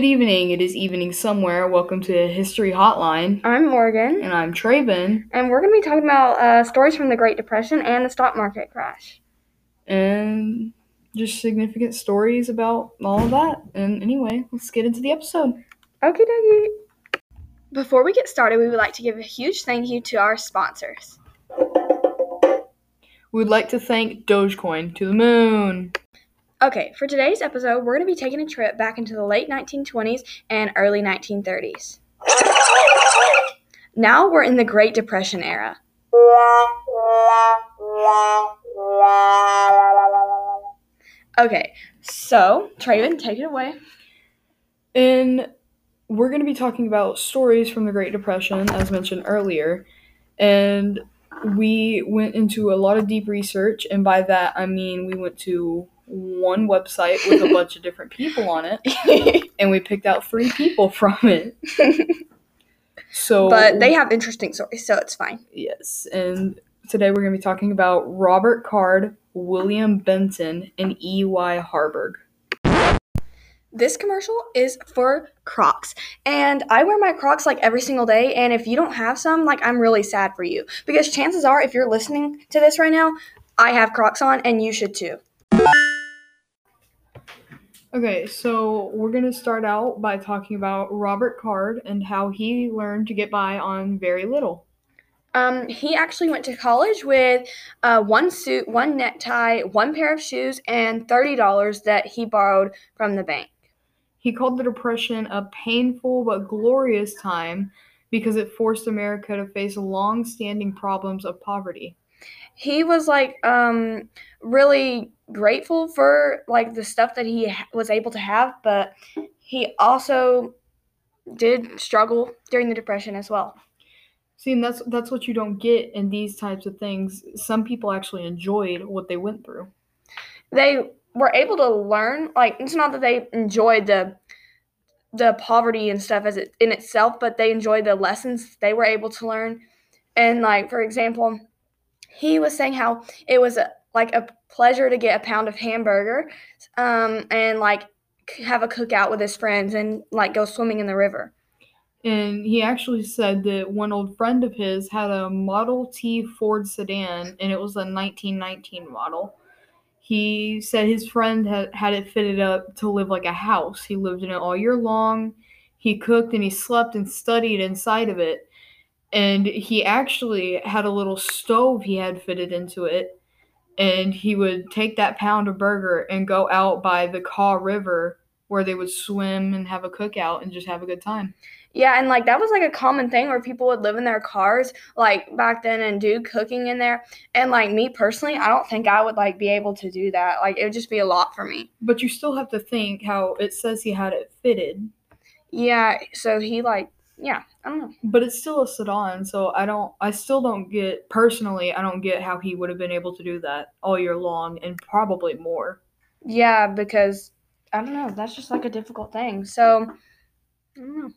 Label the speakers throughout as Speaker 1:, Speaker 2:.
Speaker 1: Good evening. It is evening somewhere. Welcome to History Hotline.
Speaker 2: I'm Morgan,
Speaker 1: And I'm Traven.
Speaker 2: and we're going to be talking about uh, stories from the Great Depression and the stock market crash.
Speaker 1: And just significant stories about all of that. And anyway, let's get into the episode.
Speaker 2: Okie dokie. Before we get started, we would like to give a huge thank you to our sponsors.
Speaker 1: We would like to thank Dogecoin to the moon.
Speaker 2: Okay, for today's episode, we're going to be taking a trip back into the late 1920s and early 1930s. Now we're in the Great Depression era. Okay, so Traven, take it away.
Speaker 1: And we're going to be talking about stories from the Great Depression, as mentioned earlier. And we went into a lot of deep research. And by that, I mean we went to one website with a bunch of different people on it. And we picked out three people from it. So,
Speaker 2: but they have interesting stories, so it's fine.
Speaker 1: Yes, and today we're going to be talking about Robert Card, William Benton, and E.Y. Harburg.
Speaker 2: This commercial is for Crocs. And I wear my Crocs like every single day. And if you don't have some, like I'm really sad for you. Because chances are, if you're listening to this right now, I have Crocs on and you should too.
Speaker 1: Okay, so we're going to start out by talking about Robert Card and how he learned to get by on very little.
Speaker 2: Um, he actually went to college with uh, one suit, one necktie, one pair of shoes, and $30 that he borrowed from the bank.
Speaker 1: He called the Depression a painful but glorious time because it forced America to face long standing problems of poverty.
Speaker 2: He was like um, really grateful for like the stuff that he ha- was able to have, but he also did struggle during the depression as well.
Speaker 1: See, and that's that's what you don't get in these types of things. Some people actually enjoyed what they went through.
Speaker 2: They were able to learn like it's not that they enjoyed the the poverty and stuff as it in itself, but they enjoyed the lessons they were able to learn. And like for example, he was saying how it was a, like a pleasure to get a pound of hamburger um, and like have a cookout with his friends and like go swimming in the river.
Speaker 1: And he actually said that one old friend of his had a Model T Ford sedan, and it was a 1919 model. He said his friend had, had it fitted up to live like a house. He lived in it all year long. He cooked and he slept and studied inside of it. And he actually had a little stove he had fitted into it. And he would take that pound of burger and go out by the Kaw River where they would swim and have a cookout and just have a good time.
Speaker 2: Yeah, and like that was like a common thing where people would live in their cars like back then and do cooking in there. And like me personally, I don't think I would like be able to do that. Like it would just be a lot for me.
Speaker 1: But you still have to think how it says he had it fitted,
Speaker 2: Yeah, so he like yeah, I don't know.
Speaker 1: but it's still a sedan, so I don't I still don't get personally, I don't get how he would have been able to do that all year long and probably more.
Speaker 2: Yeah, because I don't know, that's just like a difficult thing. So I don't know.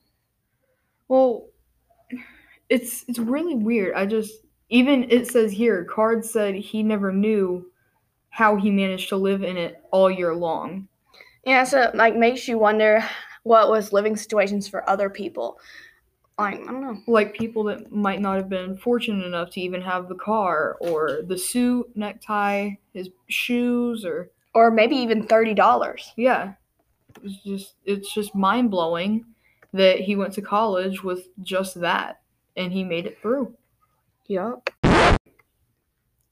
Speaker 1: Well, it's it's really weird. I just even it says here, Card said he never knew how he managed to live in it all year long.
Speaker 2: Yeah, so like makes you wonder what was living situations for other people. Like, I don't know.
Speaker 1: Like people that might not have been fortunate enough to even have the car or the suit, necktie, his shoes or
Speaker 2: Or maybe even thirty dollars.
Speaker 1: yeah it's just it's just mind-blowing that he went to college with just that and he made it through
Speaker 2: Yup.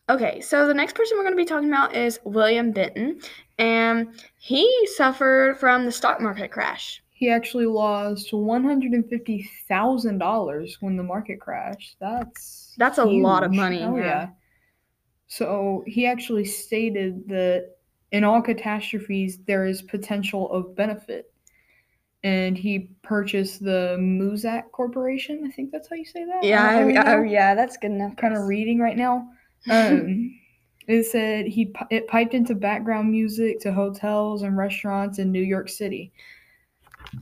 Speaker 2: Okay, so the next person we're going to be talking about is William Benton, and he suffered from the stock market crash.
Speaker 1: He actually lost $150000 when the market crashed that's
Speaker 2: That's a lot of money,
Speaker 1: oh
Speaker 2: yeah.
Speaker 1: yeah so he actually stated that in all catastrophes there is potential of benefit and he purchased the Muzak Corporation. I think that's how you say that.
Speaker 2: Yeah,
Speaker 1: I
Speaker 2: I, yeah, that's good enough.
Speaker 1: kind of reading right now. Um, it said he it piped into background music to hotels and restaurants in New York City.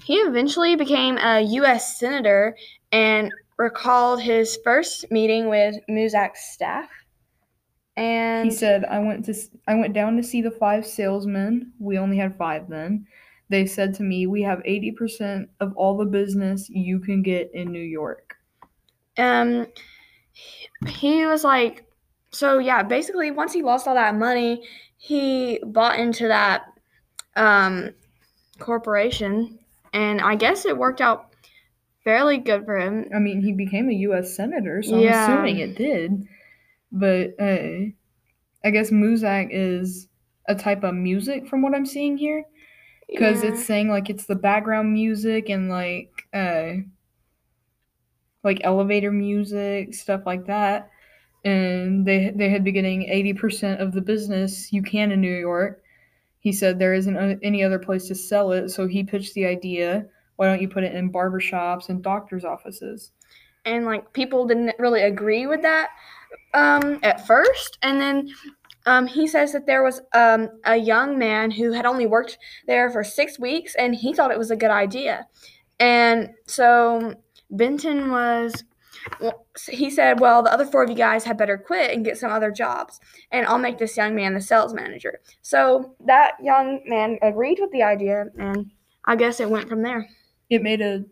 Speaker 2: He eventually became a U.S. senator and recalled his first meeting with Muzak's staff. And
Speaker 1: He said, "I went to I went down to see the five salesmen. We only had five then. they said to me, "We have 80% of all the business you can get in New York."
Speaker 2: Um, he was like, so yeah, basically once he lost all that money, he bought into that um corporation, and I guess it worked out fairly good for him.
Speaker 1: I mean, he became a U.S. senator, so
Speaker 2: Yeah.
Speaker 1: I'm assuming it did. But uh, I guess Muzak is a type of music from what I'm seeing here, because
Speaker 2: Yeah.
Speaker 1: it's saying like it's the background music and like uh, like elevator music, stuff like that. And they they had been getting 80% of the business you can in New York. He said there isn't any other place to sell it, so he pitched the idea. Why don't you put it in barbershops and doctors' offices?
Speaker 2: and like people didn't really agree with that um, at first and then um, he says that there was um, a young man who had only worked there for six weeks and he thought it was a good idea and so benton was he said well the other four of you guys had better quit and get some other jobs and i'll make this young man the sales manager so that young man agreed with the idea and i guess it went from there
Speaker 1: It made a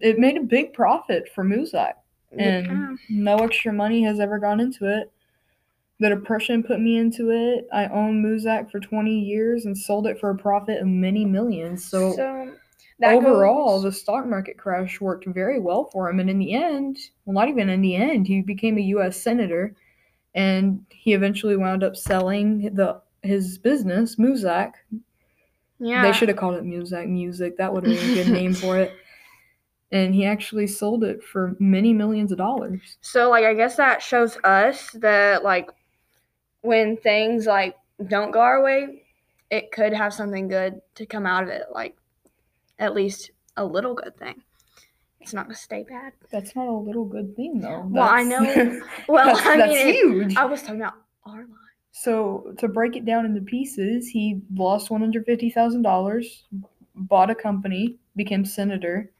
Speaker 1: it made a big profit for Muzak, and
Speaker 2: Yeah.
Speaker 1: no extra money has ever gone into it. The depression put me into it. I owned Muzak for 20 years and sold it for a profit of many millions. So,
Speaker 2: that
Speaker 1: overall,
Speaker 2: goes-
Speaker 1: the stock market crash worked very well for him. And in the end, well, not even in the end, he became a U.S. senator, and he eventually wound up selling the his business, Muzak.
Speaker 2: yeah
Speaker 1: They should have called it Muzak Music. That would have been a good name for it. And he actually sold it for many millions of dollars.
Speaker 2: So like I guess that shows us that like when things like don't go our way, it could have something good to come out of it, like at least a little good thing. It's not gonna stay bad.
Speaker 1: That's not a little good thing, though.
Speaker 2: Well, I know. Well,
Speaker 1: that's,
Speaker 2: I
Speaker 1: that's
Speaker 2: mean, it-
Speaker 1: huge.
Speaker 2: I was talking about our life.
Speaker 1: So to break it down into pieces, he lost one hundred fifty thousand dollars, bought a company, became senator,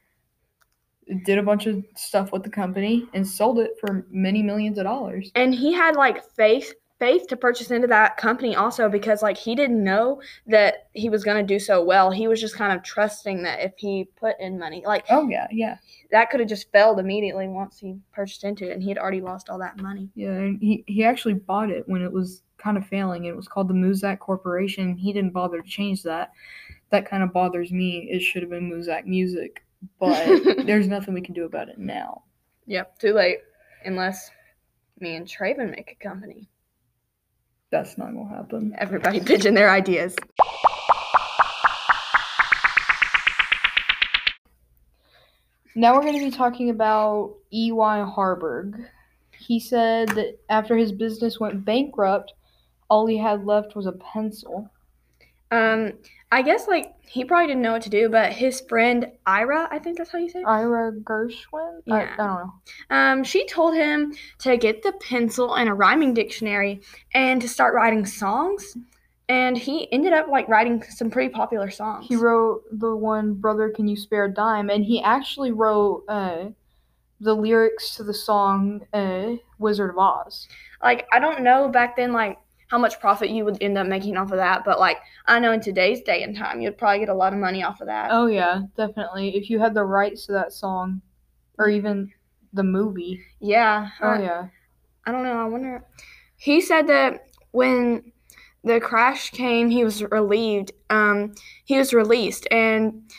Speaker 1: did a bunch of stuff with the company, and sold it for many millions of dollars.
Speaker 2: And he had like faith faith to purchase into that company also because like he didn't know that he was gonna do so well. He was just kind of trusting that if he put in money, like
Speaker 1: Oh yeah, yeah,
Speaker 2: that could have just failed immediately once he purchased into it and he had already lost all that money.
Speaker 1: yeah. And he he actually bought it when it was kind of failing. It was called the Muzak Corporation. He didn't bother to change that. That kind of bothers me. It should have been Muzak Music, but there's nothing we can do about it now.
Speaker 2: Yep, too late. Unless me and Traven make a company.
Speaker 1: That's not gonna happen.
Speaker 2: Everybody pitching their ideas.
Speaker 1: Now we're going to be talking about E.Y. Harburg. He said that after his business went bankrupt, all he had left was a pencil.
Speaker 2: Um, I guess like he probably didn't know what to do, but his friend Ira, I think that's how you say it.
Speaker 1: Ira Gershwin? I, I don't know.
Speaker 2: Um, she told him to get the pencil and a rhyming dictionary and to start writing songs. And he ended up like writing some pretty popular songs.
Speaker 1: He wrote the one "Brother, Can You Spare a Dime," and he actually wrote uh, the lyrics to the song uh, "Wizard of Oz."
Speaker 2: like I don't know back then like how much profit you would end up making off of that, but like I know in today's day and time you'd probably get a lot of money off of that.
Speaker 1: Oh yeah, definitely. If you had the rights to that song, or even the movie.
Speaker 2: Yeah.
Speaker 1: Oh
Speaker 2: I-
Speaker 1: yeah.
Speaker 2: I don't know. I wonder. He said that when the crash came, he was relieved. Um, he was released, and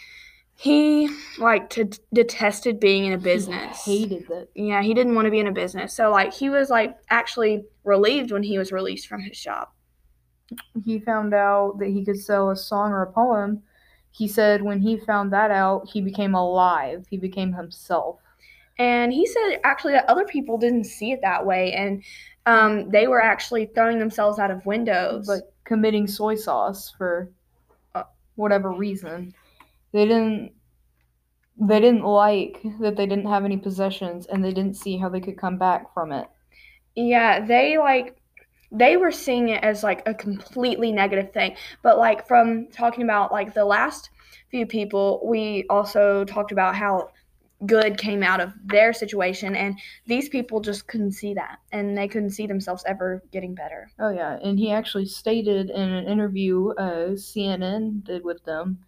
Speaker 2: he like to detested being in a business.
Speaker 1: He hated it.
Speaker 2: yeah, he didn't want to be in a business. So like he was like actually relieved when he was released from his job.
Speaker 1: he found out that he could sell a song or a poem, he said when he found that out, he became alive. He became himself.
Speaker 2: And he said actually that other people didn't see it that way, and um, they were actually throwing themselves out of windows.
Speaker 1: But committing soy sauce for uh, whatever reason, they didn't. They didn't like that they didn't have any possessions, and they didn't see how they could come back from it.
Speaker 2: Yeah, they like they were seeing it as like a completely negative thing. But like from talking about like the last few people, we also talked about how good came out of their situation and these people just couldn't see that and they couldn't see themselves ever getting better.
Speaker 1: Oh yeah, and he actually stated in an interview uh, CNN did with them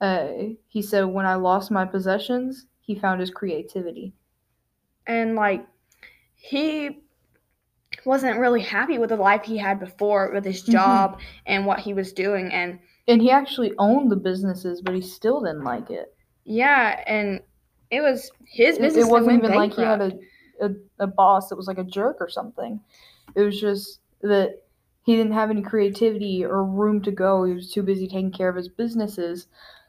Speaker 1: Uh, he said, "When I lost my possessions, he found his creativity."
Speaker 2: and like he wasn't really happy with the life he had before with his
Speaker 1: Mhm.
Speaker 2: job and what he was doing and
Speaker 1: And he actually owned the businesses, but he still didn't like it.
Speaker 2: yeah and it was his business
Speaker 1: it
Speaker 2: that
Speaker 1: wasn't even like he had a, a a boss that was like a jerk or something. It was just that he didn't have any creativity or room to go. He was too busy taking care of his businesses.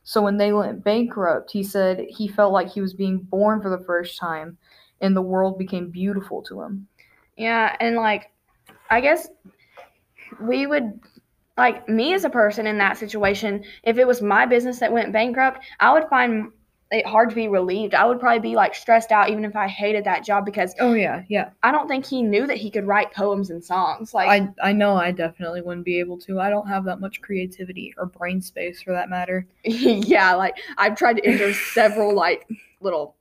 Speaker 1: So when they went bankrupt, he said he felt like he was being born for the first time, and the world became beautiful to him.
Speaker 2: Yeah, and like I guess we would like me as a person in that situation, if it was my business that went bankrupt, I would find it hard to be relieved. I would probably be like stressed out even if I hated that job because
Speaker 1: Oh yeah, yeah.
Speaker 2: I don't think he knew that he could write poems and songs. Like
Speaker 1: I I know I definitely wouldn't be able to. I don't have that much creativity or brain space for that matter.
Speaker 2: yeah, like I've tried to enter several like little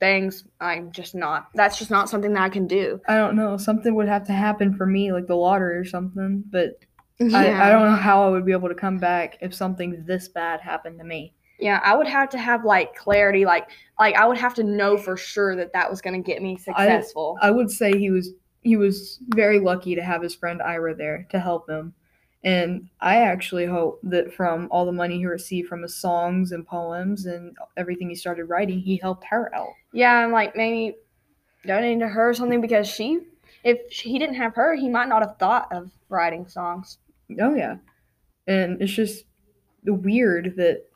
Speaker 2: things. I'm just not. That's just not something that I can do.
Speaker 1: I don't know. Something would have to happen for me, like the lottery or something. But
Speaker 2: Yeah.
Speaker 1: I, I don't know how I would be able to come back if something this bad happened to me.
Speaker 2: Yeah, I would have to have like clarity, like like I would have to know for sure that that was gonna get me successful.
Speaker 1: I would say he was he was very lucky to have his friend Ira there to help him. And I actually hope that from all the money he received from his songs and poems and everything he started writing, he helped her out.
Speaker 2: yeah, and like maybe donating to her or something because she, if he didn't have her, he might not have thought of writing songs.
Speaker 1: Oh yeah. And it's just weird that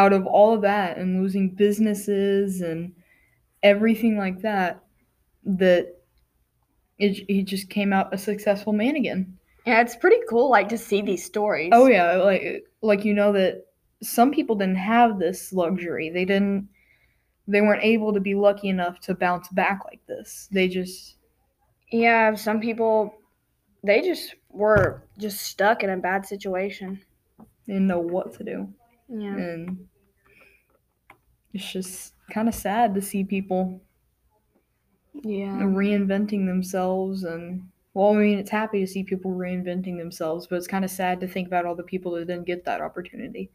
Speaker 1: out of all of that and losing businesses and everything like that, that it, he just came out a successful man again.
Speaker 2: Yeah, it's pretty cool, like to see these stories.
Speaker 1: Oh yeah, like like you know that some people didn't have this luxury. They didn't they weren't able to be lucky enough to bounce back like this. They just
Speaker 2: yeah. Some people, they just were just stuck in a bad situation.
Speaker 1: didn't know what to do.
Speaker 2: Yeah.
Speaker 1: And it's just kind of sad to see people
Speaker 2: Yeah.
Speaker 1: reinventing themselves and well, I mean, it's happy to see people reinventing themselves, but it's kind of sad to think about all the people that didn't get that opportunity.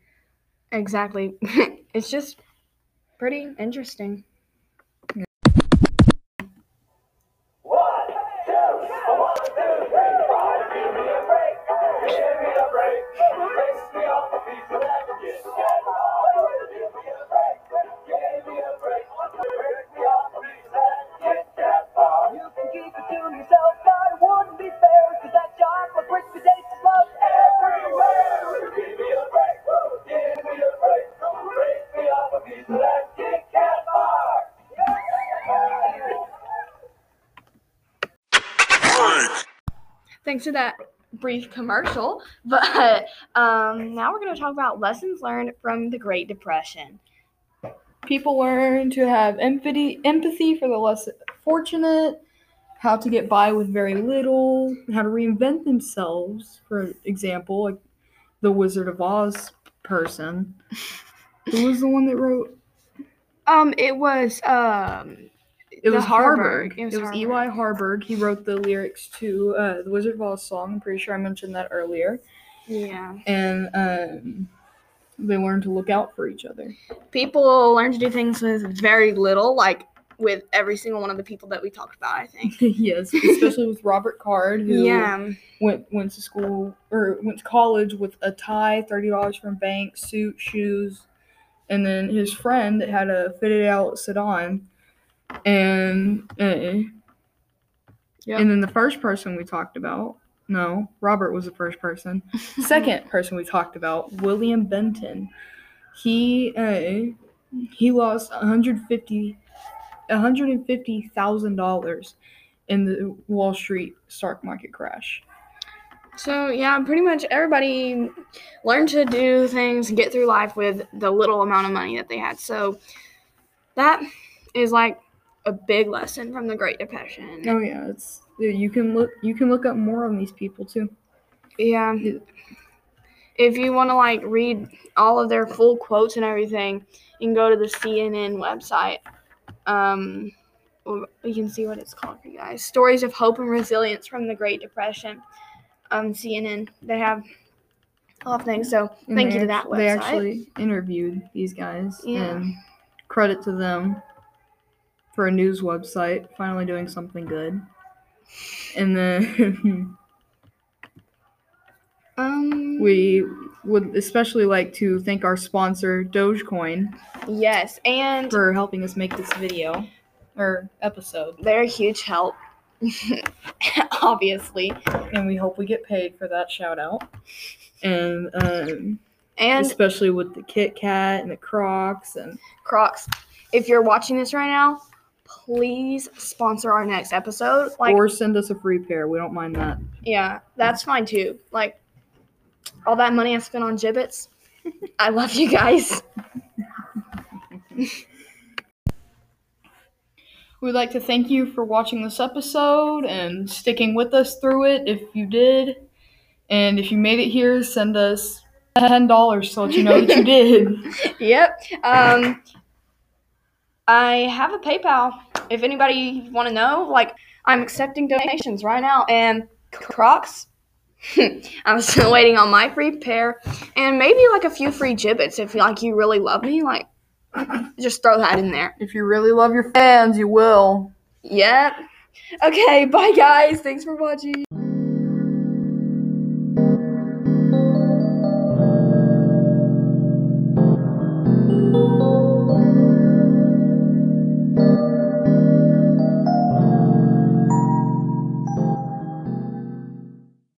Speaker 2: Exactly. it's just pretty interesting. Thanks for that brief commercial. But um, now we're going to talk about lessons learned from the Great Depression.
Speaker 1: People learn to have empathy empathy for the less fortunate, how to get by with very little, how to reinvent themselves. For example, like the Wizard of Oz person. Who was the one that wrote?
Speaker 2: Um, it was um,
Speaker 1: It was Harburg.
Speaker 2: Harburg.
Speaker 1: It
Speaker 2: It
Speaker 1: was, E.Y. Harburg. He wrote the lyrics to uh, the Wizard of Oz song. I'm pretty sure I mentioned that earlier.
Speaker 2: yeah.
Speaker 1: And um, they learned to look out for each other.
Speaker 2: People learn to do things with very little, like with every single one of the people that we talked about. I think.
Speaker 1: yes, especially with Robert Card, who
Speaker 2: Yeah.
Speaker 1: went went to school or went to college with a tie, thirty dollars from bank, suit, shoes, and then his friend that had a fitted out sedan, and uh,
Speaker 2: Yep.
Speaker 1: and then the first person we talked about, no, Robert was the first person. Second person we talked about, William Benton. He uh, he lost 150 $150,000 in the Wall Street stock market crash.
Speaker 2: So yeah, pretty much everybody learned to do things and get through life with the little amount of money that they had. So that is like a big lesson from the Great Depression.
Speaker 1: Oh yeah, it's you can look you can look up more on these people too.
Speaker 2: Yeah. If you want to like read all of their full quotes and everything, you can go to the CNN website. Um, you can see what it's called for you guys. Stories of hope and resilience from the Great Depression. Um, CNN. They have a lot of things. So
Speaker 1: And
Speaker 2: thank you to that
Speaker 1: act- They actually interviewed these guys,
Speaker 2: Yeah.
Speaker 1: and credit to them for a news website finally doing something good. And then
Speaker 2: um,
Speaker 1: we would especially like to thank our sponsor, Dogecoin,
Speaker 2: yes, and
Speaker 1: for helping us make this video or episode.
Speaker 2: they're a huge help. Obviously,
Speaker 1: And we hope we get paid for that shout out. And um,
Speaker 2: and
Speaker 1: especially with the Kit Kat and the Crocs and
Speaker 2: Crocs. If you're watching this right now, please sponsor our next episode. Like,
Speaker 1: or send us a free pair. We don't mind that.
Speaker 2: yeah, that's fine too. Like, all that money I spent on Jibbitz. I love you guys.
Speaker 1: We'd like to thank you for watching this episode and sticking with us through it if you did. And if you made it here, send us $10 to let you know that you did.
Speaker 2: yep. Um, I have a PayPal. If anybody want to know, like, I'm accepting donations right now. And Crocs. I'm still waiting on my free pair, and maybe like a few free Jibbitz if like you really love me. Like, just throw that in there.
Speaker 1: If you really love your fans, you will.
Speaker 2: Yep. Okay, bye guys. Thanks for watching.